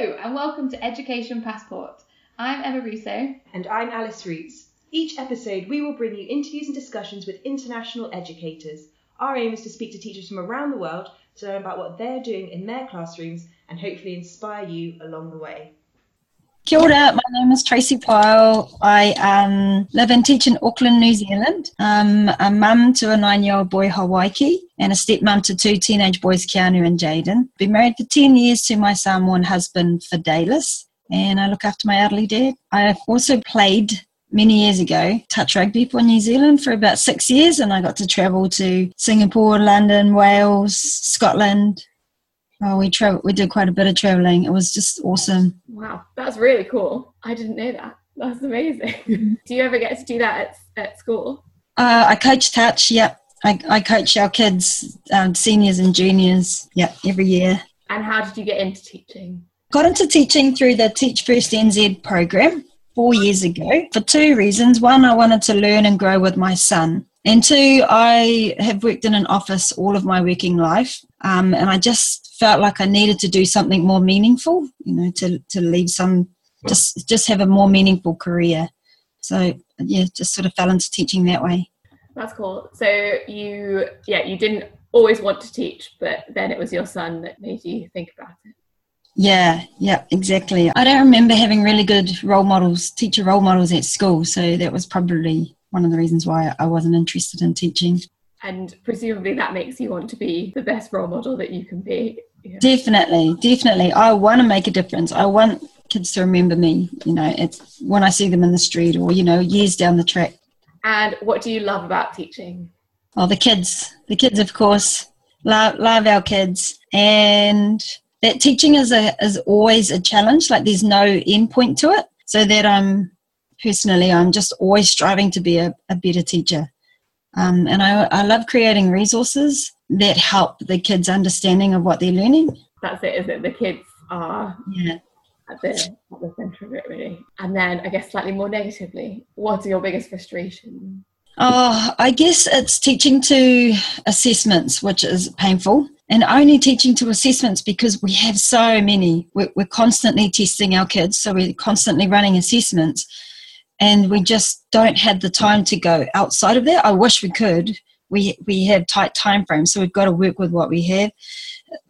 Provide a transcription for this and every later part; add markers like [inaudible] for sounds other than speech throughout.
Hello, and welcome to Education Passport. I'm Emma Russo. And I'm Alice Roots. Each episode, we will bring you interviews and discussions with international educators. Our aim is to speak to teachers from around the world to learn about what they're doing in their classrooms and hopefully inspire you along the way. Kia ora, my name is Tracy Pyle. I um, live and teach in Auckland, New Zealand. I'm a mum to a nine year old boy, Hawaii, and a stepmom to two teenage boys, Keanu and Jaden. Been married for 10 years to my Samoan husband, Fidelis, and I look after my elderly dad. I've also played many years ago, touch rugby for New Zealand for about six years, and I got to travel to Singapore, London, Wales, Scotland. Oh, we travel. We did quite a bit of traveling. It was just awesome. Wow, that's really cool. I didn't know that. That's amazing. [laughs] do you ever get to do that at, at school? Uh, I coach touch. Yep, I, I coach our kids, um, seniors and juniors. Yep, every year. And how did you get into teaching? Got into teaching through the Teach First NZ program four years ago for two reasons. One, I wanted to learn and grow with my son. And two, I have worked in an office all of my working life. Um, and I just felt like I needed to do something more meaningful, you know, to, to leave some, just, just have a more meaningful career. So, yeah, just sort of fell into teaching that way. That's cool. So you, yeah, you didn't always want to teach, but then it was your son that made you think about it. Yeah, yeah, exactly. I don't remember having really good role models, teacher role models at school, so that was probably one of the reasons why I wasn't interested in teaching. And presumably that makes you want to be the best role model that you can be. Yeah. Definitely, definitely. I want to make a difference. I want kids to remember me, you know, it's when I see them in the street or, you know, years down the track. And what do you love about teaching? Oh, the kids. The kids, of course. Love, love our kids. And that teaching is a is always a challenge. Like there's no end point to it. So that I'm personally, I'm just always striving to be a, a better teacher. Um, and I, I love creating resources that help the kids' understanding of what they're learning. That's it, is it? The kids are yeah. at, the, at the centre of it, really. And then, I guess, slightly more negatively, what are your biggest frustrations? Oh, I guess it's teaching to assessments, which is painful and only teaching to assessments because we have so many. We're, we're, constantly testing our kids, so we're constantly running assessments, and we just don't have the time to go outside of there. I wish we could. We we have tight time frames, so we've got to work with what we have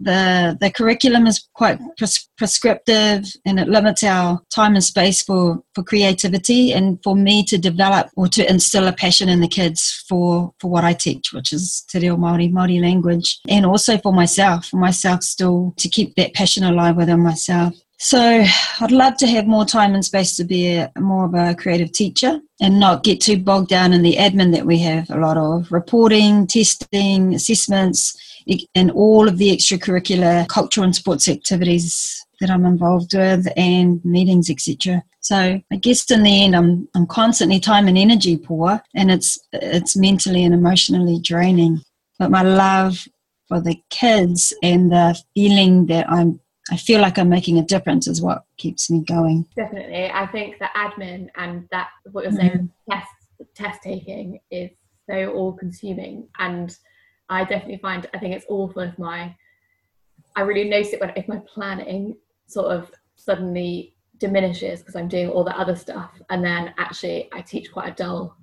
the the curriculum is quite pres- prescriptive and it limits our time and space for for creativity and for me to develop or to instill a passion in the kids for for what I teach which is Te Reo Māori Māori language and also for myself for myself still to keep that passion alive within myself so I'd love to have more time and space to be a, more of a creative teacher and not get too bogged down in the admin that we have a lot of reporting, testing, assessments, and all of the extracurricular cultural and sports activities that I'm involved with and meetings, etc. So I guess in the end, I'm I'm constantly time and energy poor, and it's it's mentally and emotionally draining. But my love for the kids and the feeling that I'm I feel like I'm making a difference is what keeps me going. Definitely, I think that admin and that what you're saying, mm-hmm. test test taking is so all consuming and I definitely find I think it's awful if my I really notice it when if my planning sort of suddenly diminishes because I'm doing all the other stuff and then actually I teach quite a dull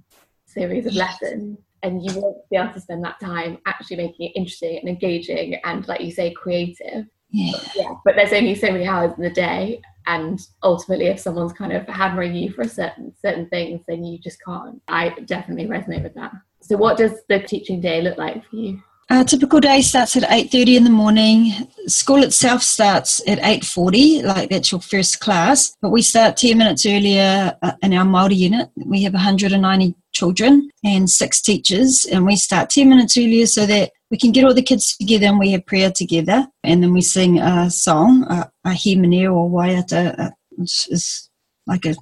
series of lessons and you won't be able to spend that time actually making it interesting and engaging and like you say creative yeah. yeah but there's only so many hours in the day and ultimately if someone's kind of hammering you for a certain certain things then you just can't i definitely resonate with that so, what does the teaching day look like for you? A typical day starts at 8.30 in the morning. School itself starts at 8.40, like that's your first class. But we start 10 minutes earlier uh, in our Māori unit. We have 190 children and six teachers. And we start 10 minutes earlier so that we can get all the kids together and we have prayer together. And then we sing a song, a, a or waiata, uh, which is like a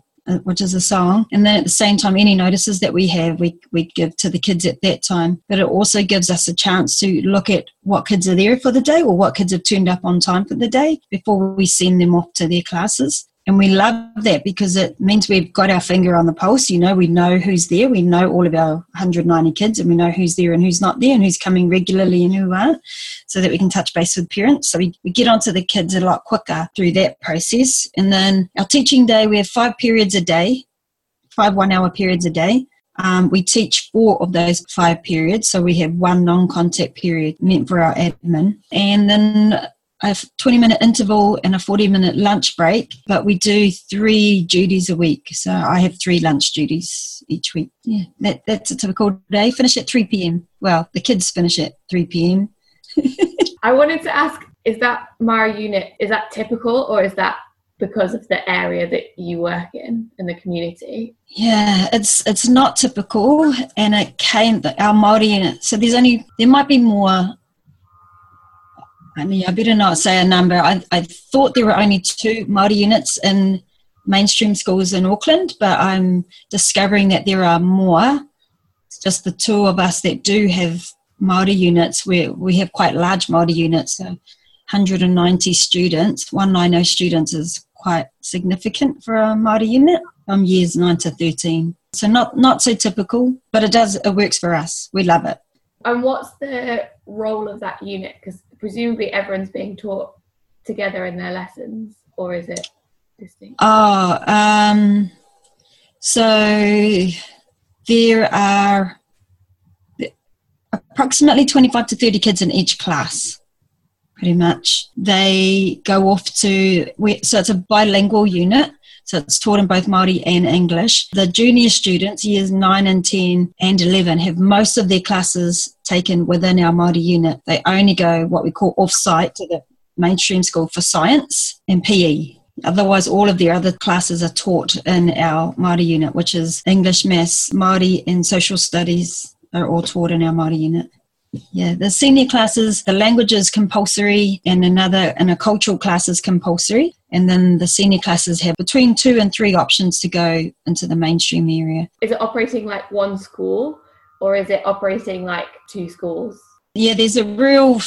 which is a song. And then at the same time, any notices that we have, we, we give to the kids at that time. But it also gives us a chance to look at what kids are there for the day or what kids have turned up on time for the day before we send them off to their classes. And we love that because it means we've got our finger on the pulse. You know, we know who's there. We know all of our 190 kids and we know who's there and who's not there and who's coming regularly and who aren't so that we can touch base with parents. So we, we get onto the kids a lot quicker through that process. And then our teaching day, we have five periods a day, five one hour periods a day. Um, we teach four of those five periods. So we have one non contact period meant for our admin. And then a 20 minute interval and a 40 minute lunch break, but we do three duties a week. So I have three lunch duties each week. Yeah, that, that's a typical day. Finish at 3 p.m. Well, the kids finish at 3 p.m. [laughs] I wanted to ask is that Maori unit, is that typical or is that because of the area that you work in in the community yeah it's it's not typical and it came our Maori unit so there's only there might be more I mean, I better not say a number. I, I thought there were only two Māori units in mainstream schools in Auckland, but I'm discovering that there are more. It's just the two of us that do have Māori units. We, we have quite large Māori units, so 190 students. 190 students is quite significant for a Māori unit from years 9 to 13. So not, not so typical, but it does, it works for us. We love it. And what's the role of that unit? Because presumably everyone's being taught together in their lessons, or is it distinct? Oh, um, so there are approximately 25 to 30 kids in each class pretty much they go off to so it's a bilingual unit so it's taught in both Māori and English. The junior students, years 9 and 10 and 11, have most of their classes taken within our Māori unit. They only go what we call off-site to the mainstream school for science and PE. Otherwise, all of their other classes are taught in our Māori unit, which is English, Maths, Māori, and Social Studies are all taught in our Māori unit. Yeah, the senior classes, the language is compulsory, and another and a cultural class is compulsory. And then the senior classes have between two and three options to go into the mainstream area. Is it operating like one school, or is it operating like two schools? Yeah, there's a real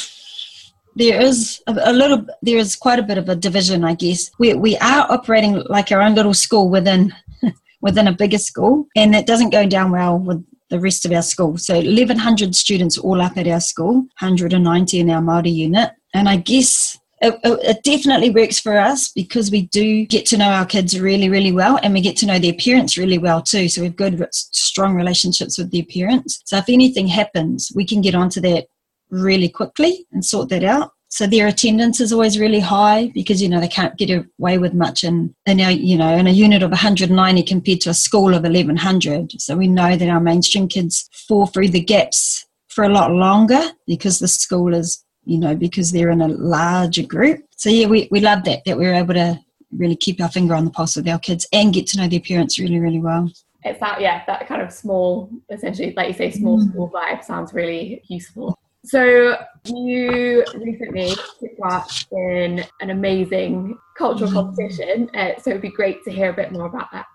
there is a, a, little there is quite a bit of a division i guess we, we are operating like our own little school within [laughs] within a bigger school and it doesn't go down well with the rest of our school. So 1,100 students all up at our school, 190 in our Māori unit. And I guess it, it, definitely works for us because we do get to know our kids really, really well and we get to know their parents really well too. So we've good, strong relationships with their parents. So if anything happens, we can get onto that really quickly and sort that out. So their attendance is always really high because you know they can't get away with much in in our you know in a unit of 190 compared to a school of 1100. So we know that our mainstream kids fall through the gaps for a lot longer because the school is you know because they're in a larger group. So yeah, we we love that that we're able to really keep our finger on the pulse with our kids and get to know their parents really really well it's that yeah that kind of small essentially like you say small mm. school vibe sounds really useful so you recently took part in an amazing cultural mm-hmm. competition. Uh, so it'd be great to hear a bit more about that.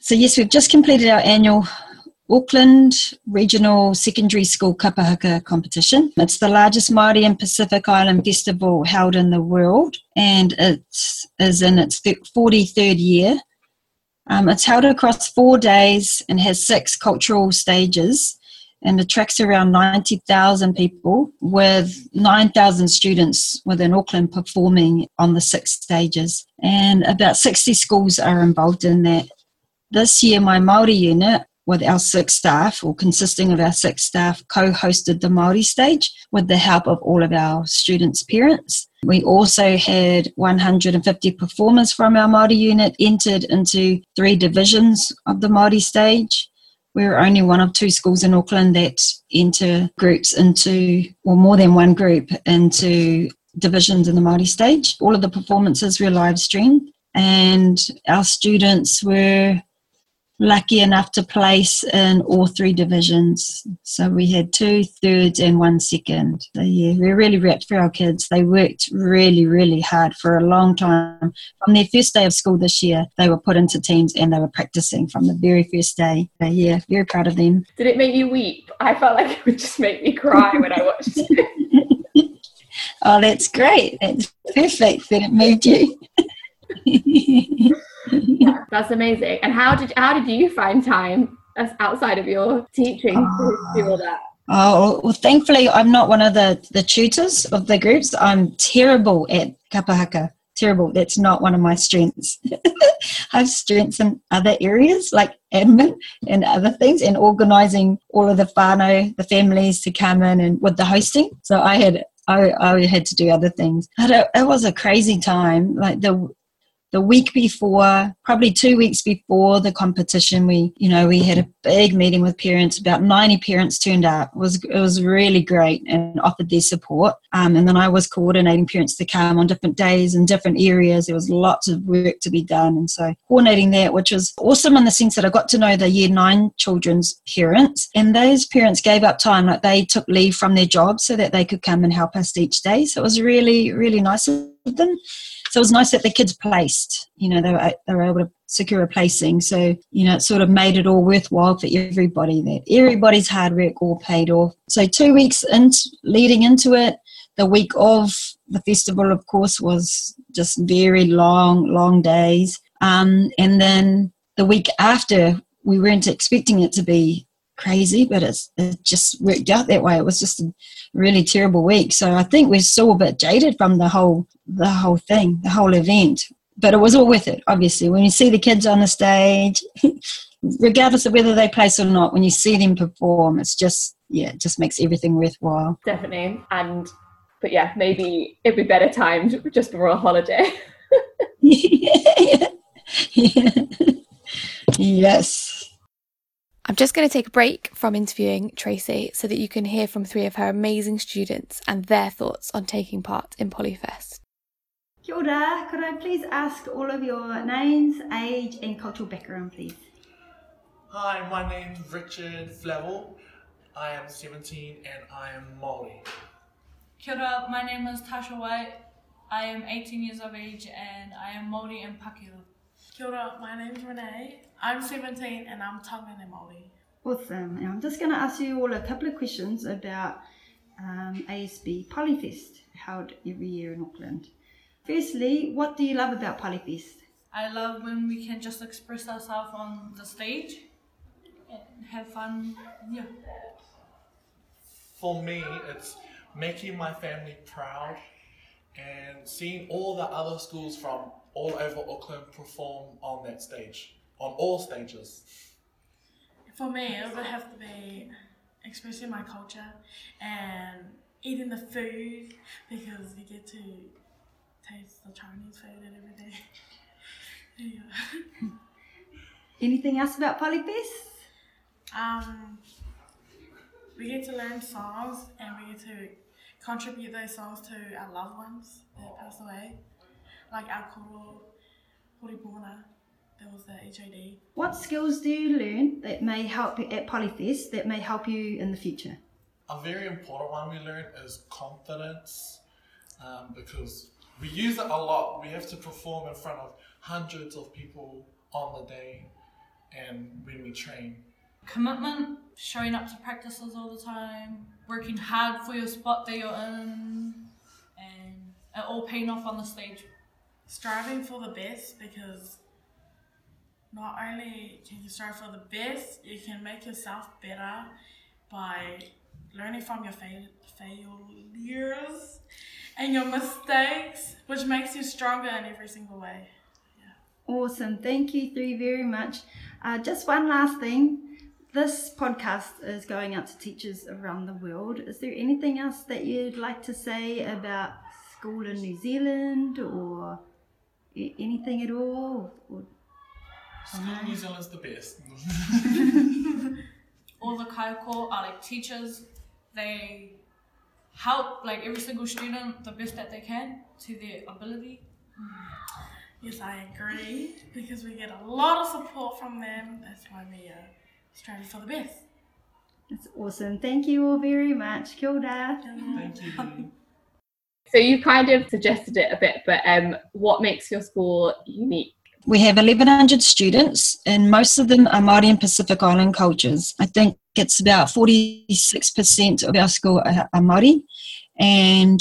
So yes, we've just completed our annual Auckland Regional Secondary School Kapahaka competition. It's the largest Māori and Pacific Island festival held in the world, and it is in its 43rd year. Um, it's held across four days and has six cultural stages and attracts around 90,000 people with 9,000 students within Auckland performing on the six stages. And about 60 schools are involved in that. This year, my Māori unit with our six staff, or consisting of our six staff, co hosted the Māori stage with the help of all of our students' parents. We also had 150 performers from our Māori unit entered into three divisions of the Māori stage. We're only one of two schools in Auckland that enter groups into, or more than one group, into divisions in the Māori stage. All of the performances were live streamed, and our students were lucky enough to place in all three divisions. So we had two thirds and one second. So yeah, we're really rapt for our kids. They worked really, really hard for a long time. From their first day of school this year, they were put into teams and they were practicing from the very first day. So yeah, very proud of them. Did it make you weep? I felt like it would just make me cry when I watched it. [laughs] oh, that's great. That's perfect that it moved you. [laughs] [laughs] That's amazing. And how did how did you find time outside of your teaching uh, to do all that? Oh well, thankfully I'm not one of the the tutors of the groups. I'm terrible at kapahaka. Terrible. That's not one of my strengths. [laughs] I have strengths in other areas like admin and other things, and organising all of the whānau, the families to come in and with the hosting. So I had I, I had to do other things. It, it was a crazy time. Like the the week before, probably two weeks before the competition, we, you know, we had a big meeting with parents. About 90 parents turned up. It was, it was really great and offered their support. Um, and then I was coordinating parents to come on different days in different areas. There was lots of work to be done. And so coordinating that, which was awesome in the sense that I got to know the year nine children's parents. And those parents gave up time, like they took leave from their jobs so that they could come and help us each day. So it was really, really nice of them so it was nice that the kids placed you know they were, they were able to secure a placing. So you know it sort of made it all worthwhile for everybody that everybody's hard work all paid off. So two weeks in leading into it the week of the festival of course was just very long long days. Um, and then the week after we weren't expecting it to be crazy, but it's it just worked out that way. It was just a really terrible week. So I think we're still a bit jaded from the whole the whole thing, the whole event. But it was all worth it, obviously. When you see the kids on the stage, [laughs] regardless of whether they place or not, when you see them perform, it's just yeah, it just makes everything worthwhile. Definitely. And but yeah, maybe it'd be better timed just before a holiday. [laughs] yeah. [laughs] yeah. Yes. I'm just going to take a break from interviewing Tracy so that you can hear from three of her amazing students and their thoughts on taking part in Polyfest. Kia ora, could I please ask all of your names, age, and cultural background, please? Hi, my name's Richard Flevel. I am 17 and I am Māori. Kia ora, my name is Tasha White. I am 18 years of age and I am Māori and Pakeha. Kia ora, my name's Renee. I'm 17 and I'm Tongan and Māori. Awesome. And I'm just going to ask you all a couple of questions about um, ASB Polyfest, held every year in Auckland. Firstly, what do you love about Polyfest? I love when we can just express ourselves on the stage and have fun. Yeah. For me, it's making my family proud and seeing all the other schools from all over Auckland perform on that stage, on all stages? For me, it would have to be expressing my culture and eating the food because you get to taste the Chinese food and everything. [laughs] yeah. Anything else about Polyfest? Um, we get to learn songs and we get to contribute those songs to our loved ones that pass away like our koro, horipona, that was the HID. What skills do you learn that may help you at Polyfest that may help you in the future? A very important one we learn is confidence um, because we use it a lot. We have to perform in front of hundreds of people on the day and when we train. Commitment, showing up to practices all the time, working hard for your spot that you're in, and it all paying off on the stage striving for the best because not only can you strive for the best, you can make yourself better by learning from your fail- failures and your mistakes, which makes you stronger in every single way. Yeah. Awesome. Thank you three very much. Uh, just one last thing. This podcast is going out to teachers around the world. Is there anything else that you'd like to say about school in New Zealand or anything at all? Or, School oh. New Zealand's the best. [laughs] all the kaiako are like teachers. They help like every single student the best that they can to their ability. Yes, I agree because we get a lot of support from them. That's why we are striving for the best. That's awesome. Thank you all very much. Kia ora. Thank you. So you kind of suggested it a bit, but um, what makes your school unique? We have 1,100 students, and most of them are Māori and Pacific Island cultures. I think it's about 46% of our school are, Māori, and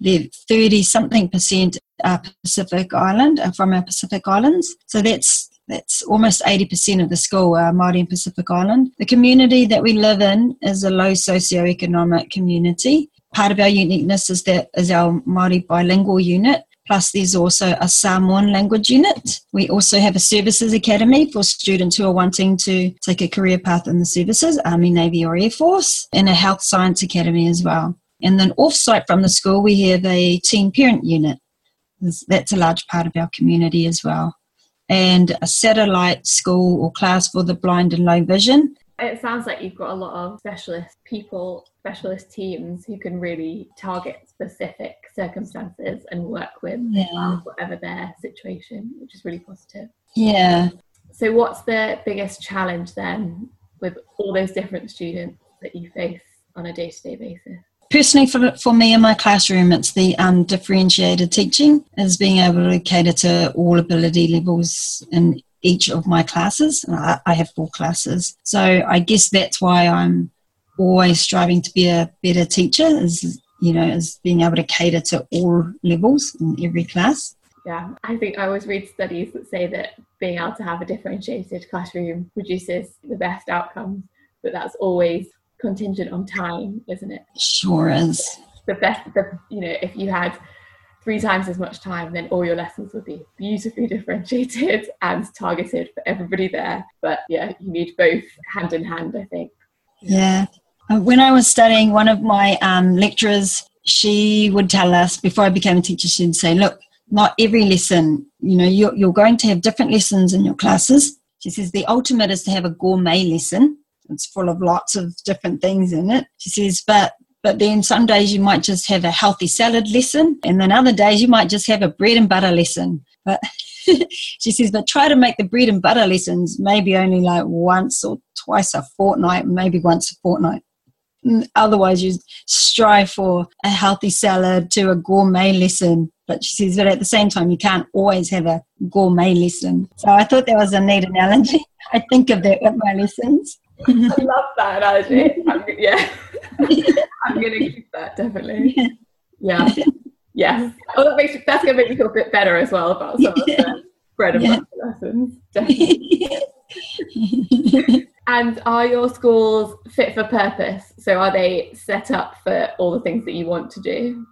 the 30 something percent are Pacific Island, are from our Pacific Islands. So that's That's almost 80% of the school are Māori and Pacific Island. The community that we live in is a low socioeconomic community. Part of our uniqueness is that is our Māori bilingual unit. Plus, there's also a Samoan language unit. We also have a services academy for students who are wanting to take a career path in the services, Army, Navy, or Air Force, and a health science academy as well. And then off site from the school, we have a teen parent unit. That's a large part of our community as well. And a satellite school or class for the blind and low vision. It sounds like you've got a lot of specialist people, specialist teams who can really target specific circumstances and work with Yeah. whatever their situation, which is really positive. Yeah. So, what's the biggest challenge then with all those different students that you face on a day to day basis? Personally, for, for me in my classroom, it's the um, undifferentiated teaching, is being able to cater to all ability levels in each of my classes. I, I have four classes. So I guess that's why I'm always striving to be a better teacher, is, you know, is being able to cater to all levels in every class. Yeah, I think I always read studies that say that being able to have a differentiated classroom produces the best outcomes, but that's always contingent on time, isn't it? Sure is. The best, the you know, if you had three times as much time, then all your lessons would be beautifully [laughs] differentiated and targeted for everybody there. But yeah, you need both hand in hand, I think. Yeah. Uh, When I was studying, one of my um, lecturers, she would tell us before I became a teacher, she'd say, look, not every lesson, you know, you're, you're going to have different lessons in your classes. She says the ultimate is to have a gourmet lesson. It's full of lots of different things in it. She says, but but then some days you might just have a healthy salad lesson, and then other days you might just have a bread and butter lesson. But [laughs] she says, but try to make the bread and butter lessons maybe only like once or twice a fortnight, maybe once a fortnight. Otherwise, you strive for a healthy salad to a gourmet lesson. But she says, but at the same time, you can't always have a gourmet lesson. So I thought that was a neat analogy. [laughs] I think of that with my lessons. [laughs] I love that analogy. I'm, yeah, [laughs] I'm going to keep that definitely. Yeah, yes. Oh, that makes that's going to make me feel a bit better as well about some of the bread and Yeah. butter lessons. Definitely. And are your schools fit for purpose? So are they set up for all the things that you want to do?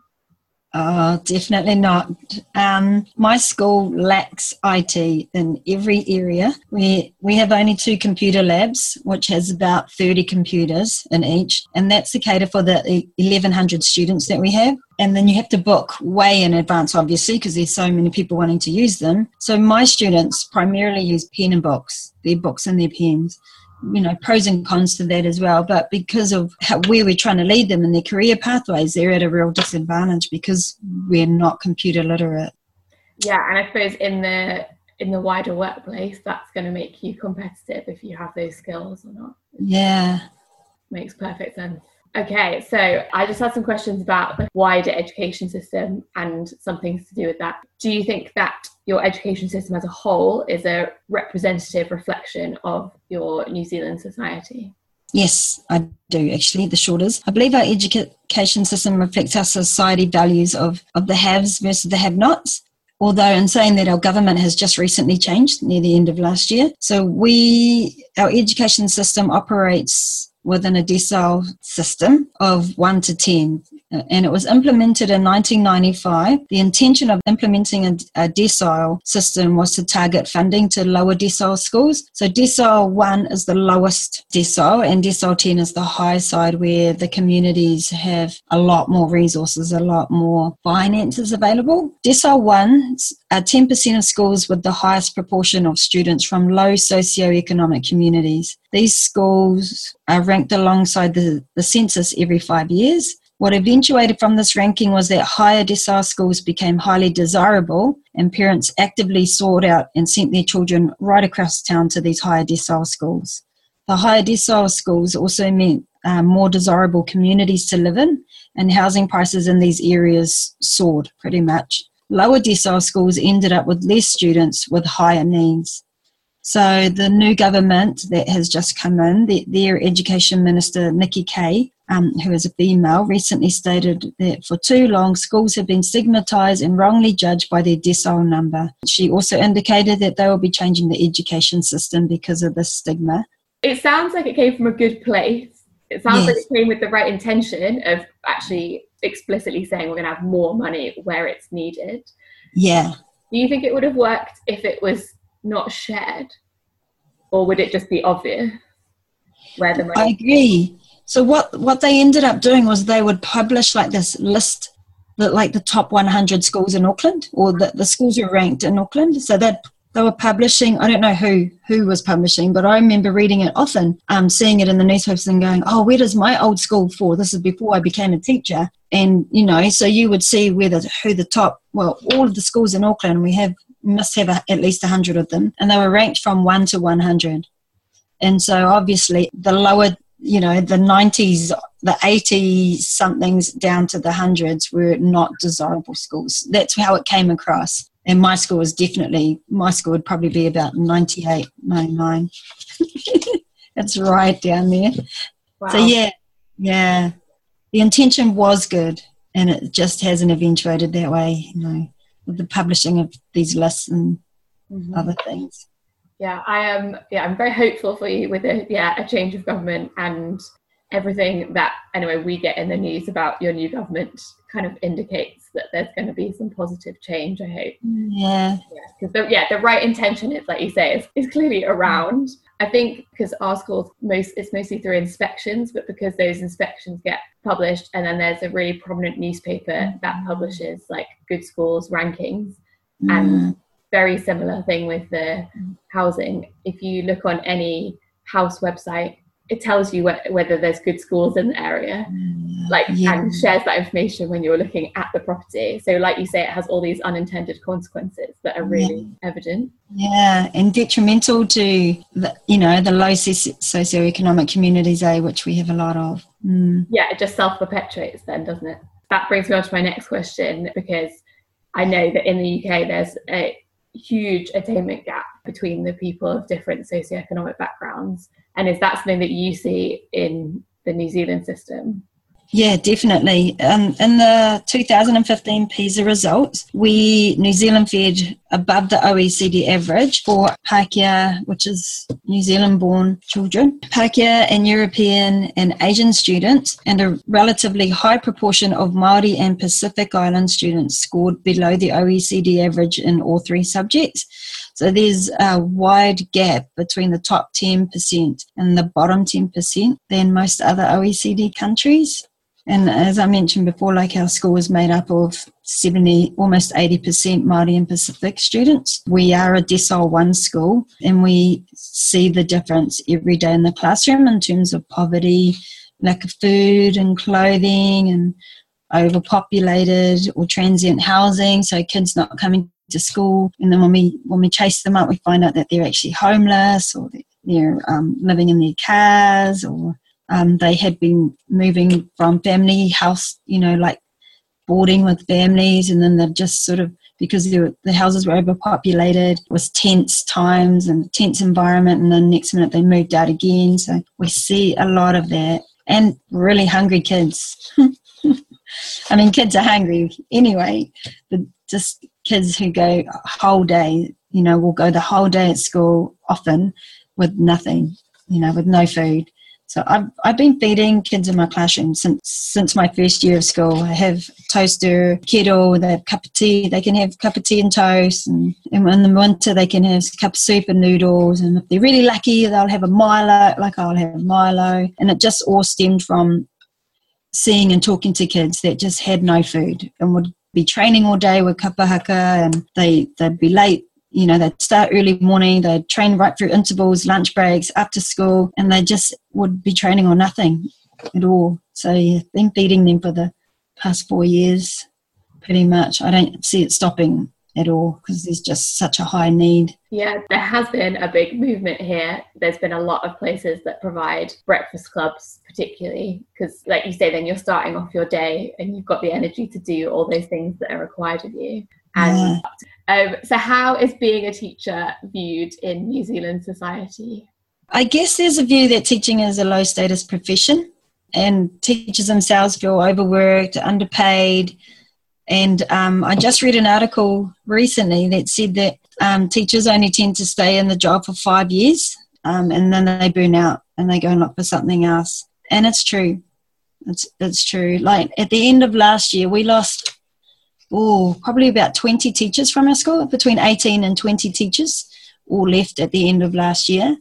Oh, definitely not. Um, my school lacks IT in every area. We we have only two computer labs, which has about thirty computers in each, and that's to cater for the eleven hundred students that we have. And then you have to book way in advance, obviously, because there's so many people wanting to use them. So my students primarily use pen and books, their books and their pens you know pros and cons to that as well but because of how, where we're trying to lead them in their career pathways they're at a real disadvantage because we're not computer literate Yeah, and I suppose in the in the wider workplace, that's going to make you competitive if you have those skills or not. yeah Makes perfect sense. Okay, so I just had some questions about the wider education system and some things to do with that. Do you think that your education system as a whole is a representative reflection of your New Zealand society? yes i do actually the short is i believe our education system reflects our society values of of the haves versus the have nots although in saying that our government has just recently changed near the end of last year. So we our education system operates within a decile system of 1 to 10 uh, and it was implemented in 1995 the intention of implementing a, a decile system was to target funding to lower decile schools. So decile 1 is the lowest decile and decile 10 is the high side where the communities have a lot more resources a lot more finances available. Decile 1 uh, are 10% of schools with the highest proportion of students from low socioeconomic communities. These schools are ranked alongside the, the census every five years. What eventuated from this ranking was that higher decile schools became highly desirable, and parents actively sought out and sent their children right across town to these higher decile schools. The higher decile schools also meant uh, more desirable communities to live in, and housing prices in these areas soared pretty much. Lower decile schools ended up with less students with higher needs. So the new government that has just come in, the, their education minister Nikki Kaye um, who is a female, recently stated that for too long, schools have been stigmatized and wrongly judged by their decile number. She also indicated that they will be changing the education system because of this stigma. It sounds like it came from a good place. It sounds Yes. like it came with the right intention of actually explicitly saying we're going to have more money where it's needed. Yeah. Do you think it would have worked if it was not shared? Or would it just be obvious where the money? I agree. So what what they ended up doing was they would publish like this list that like the top 100 schools in Auckland or the, the schools who ranked in Auckland. So that they were publishing. I don't know who who was publishing, but I remember reading it often, um, seeing it in the newspapers and going, "Oh, where does my old school fall?" This is before I became a teacher, and you know, so you would see where the who the top. Well, all of the schools in Auckland, we have must have a, at least hundred of them, and they were ranked from one to one hundred. And so obviously the lower, you know, the 90s, the 80 somethings down to the hundreds were not desirable schools. That's how it came across. And my school was definitely, my school would probably be about 98, 99. [laughs] it's right down there. Wow. So yeah, yeah. The intention was good and it just hasn't eventuated that way, you know, with the publishing of these lists and Mhm. other things. Yeah, I am. Yeah, I'm very hopeful for you with a yeah a change of government and everything that anyway we get in the news about your new government kind of indicates that there's going to be some positive change. I hope. Yeah. because the, yeah the right intention is like you say is, is clearly around i think because our schools most it's mostly through inspections but because those inspections get published and then there's a really prominent newspaper that mm. publishes like good schools rankings mm. and very similar thing with the housing if you look on any house website it tells you wh- whether there's good schools in the area like Yeah. and shares that information when you're looking at the property so like you say it has all these unintended consequences that are really evident Yeah, and detrimental to the, you know the low soci- socioeconomic communities, eh, which we have a lot of. Mm. yeah it just self-perpetuates then doesn't it that brings me on to my next question because i know that in the uk there's a huge attainment gap between the people of different socioeconomic backgrounds. And is that something that you see in the new zealand system Yeah, definitely. Um, in the 2015 PISA results, we New Zealand fared above the OECD average for Pākehā, which is New Zealand-born children, Pākehā and European and Asian students, and a relatively high proportion of Maori and Pacific Island students scored below the OECD average in all three subjects. So there's a wide gap between the top 10% and the bottom 10% than most other OECD countries. And as I mentioned before, like our school is made up of 70, almost 80% Māori and Pacific students. We are a decile one school and we see the difference every day in the classroom in terms of poverty, lack of food and clothing and overpopulated or transient housing. So kids not coming to school. And then when we, when we chase them up, we find out that they're actually homeless or they're um, living in their cars or um, they had been moving from family house, you know, like boarding with families, and then they've just sort of because were, the houses were overpopulated, was tense times and tense environment, and then next minute they moved out again. So we see a lot of that, and really hungry kids. [laughs] I mean, kids are hungry anyway, but just kids who go whole day, you know, will go the whole day at school often with nothing, you know, with no food. So I've I've been feeding kids in my classroom since since my first year of school. I have toaster, kettle, they have cup of tea. They can have cup of tea and toast, and, and in the winter they can have cup of soup and noodles. And if they're really lucky, they'll have a Milo, like I'll have a Milo. And it just all stemmed from seeing and talking to kids that just had no food and would be training all day with kapahaka, and they they'd be late you know, they'd start early morning, they'd train right through intervals, lunch breaks, after school, and they just would be training or nothing at all. So, yeah, been feeding them for the past four years, pretty much. I don't see it stopping at all because there's just such a high need. Yeah, there has been a big movement here. There's been a lot of places that provide breakfast clubs, particularly because, like you say, then you're starting off your day and you've got the energy to do all those things that are required of you. And um, so, how is being a teacher viewed in New Zealand society? I guess there's a view that teaching is a low status profession. and teachers themselves feel overworked, underpaid. And um, I just read an article recently that said that um, teachers only tend to stay in the job for five years um, and then they burn out and they go and look for something else. And it's true. It's, it's true. Like at the end of last year, we lost, oh, probably about 20 teachers from our school, between 18 and 20 teachers all left at the end of last year.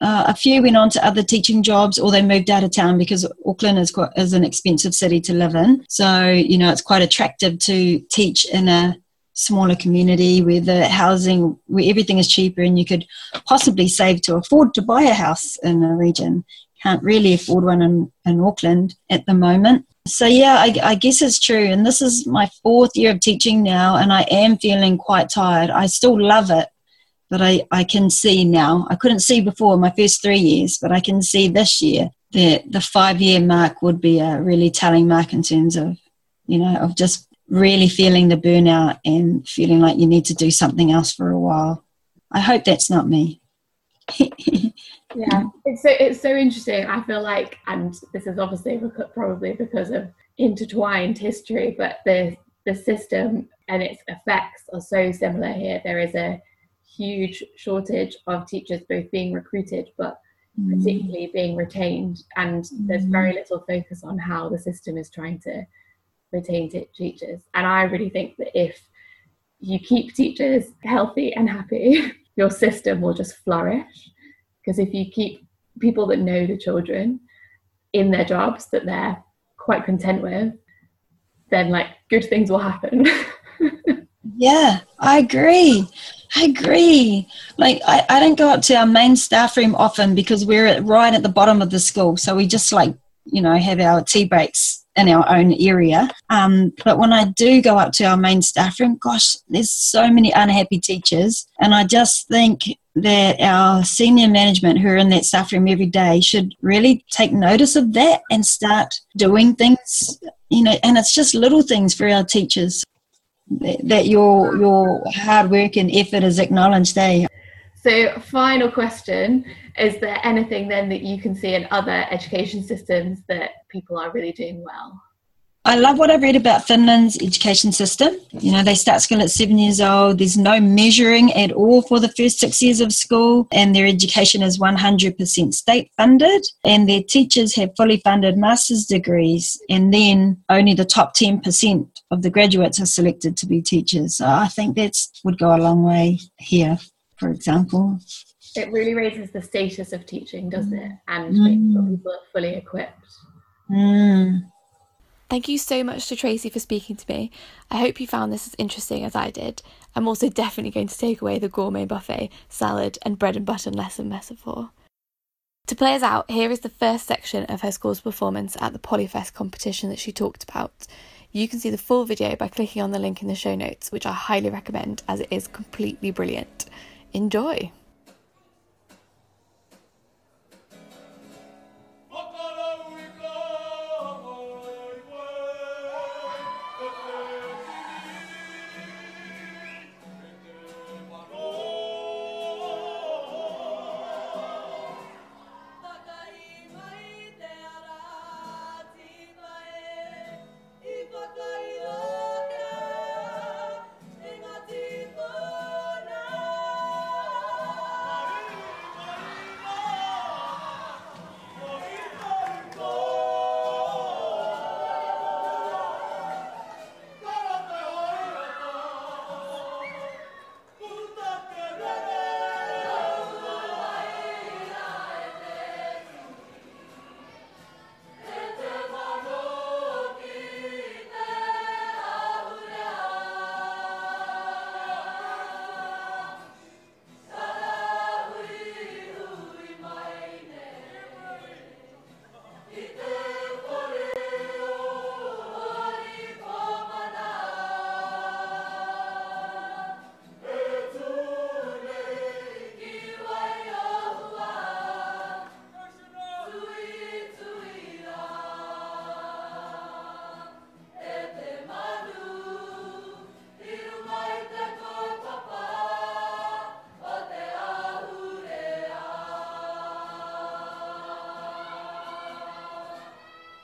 Uh, a few went on to other teaching jobs or they moved out of town because Auckland is quite is an expensive city to live in. So, you know, it's quite attractive to teach in a smaller community where the housing where everything is cheaper and you could possibly save to afford to buy a house in a region. Can't really afford one in, in Auckland at the moment. So yeah, I, I guess it's true. And this is my fourth year of teaching now and I am feeling quite tired. I still love it but I, I can see now. I couldn't see before my first three years, but I can see this year that the five year mark would be a really telling mark in terms of, you know, of just really feeling the burnout and feeling like you need to do something else for a while. I hope that's not me. [laughs] yeah, it's so it's so interesting. I feel like, and this is obviously probably because of intertwined history, but the the system and its effects are so similar here. There is a huge shortage of teachers both being recruited but mm. particularly being retained and mm. there's very mm. little focus on how the system is trying to retain t- teachers and i really think that if you keep teachers healthy and happy [laughs] your system will just flourish because if you keep people that know the children in their jobs that they're quite content with then like good things will happen [laughs] yeah i agree I agree. Like, I, I don't go up to our main staff room often because we're at, right at the bottom of the school. So we just like, you know, have our tea breaks in our own area. Um, but when I do go up to our main staff room, gosh, there's so many unhappy teachers. And I just think that our senior management who are in that staff room every day should really take notice of that and start doing things, you know, and it's just little things for our teachers that your your hard work and effort is acknowledged there. So, final question: Is there anything then that you can see in other education systems that people are really doing well? I love what I've read about Finland's education system. You know, they start school at seven years old. There's no measuring at all for the first six years of school, and their education is 100% state funded. And their teachers have fully funded master's degrees, and then only the top 10% of the graduates are selected to be teachers. So I think that would go a long way here, for example. It really raises the status of teaching, doesn't it? And mm. makes sure people are fully equipped. Mm. Thank you so much to Tracy for speaking to me. I hope you found this as interesting as I did. I'm also definitely going to take away the gourmet buffet, salad, and bread and butter lesson metaphor. To play us out, here is the first section of her school's performance at the Polyfest competition that she talked about. You can see the full video by clicking on the link in the show notes, which I highly recommend as it is completely brilliant. Enjoy!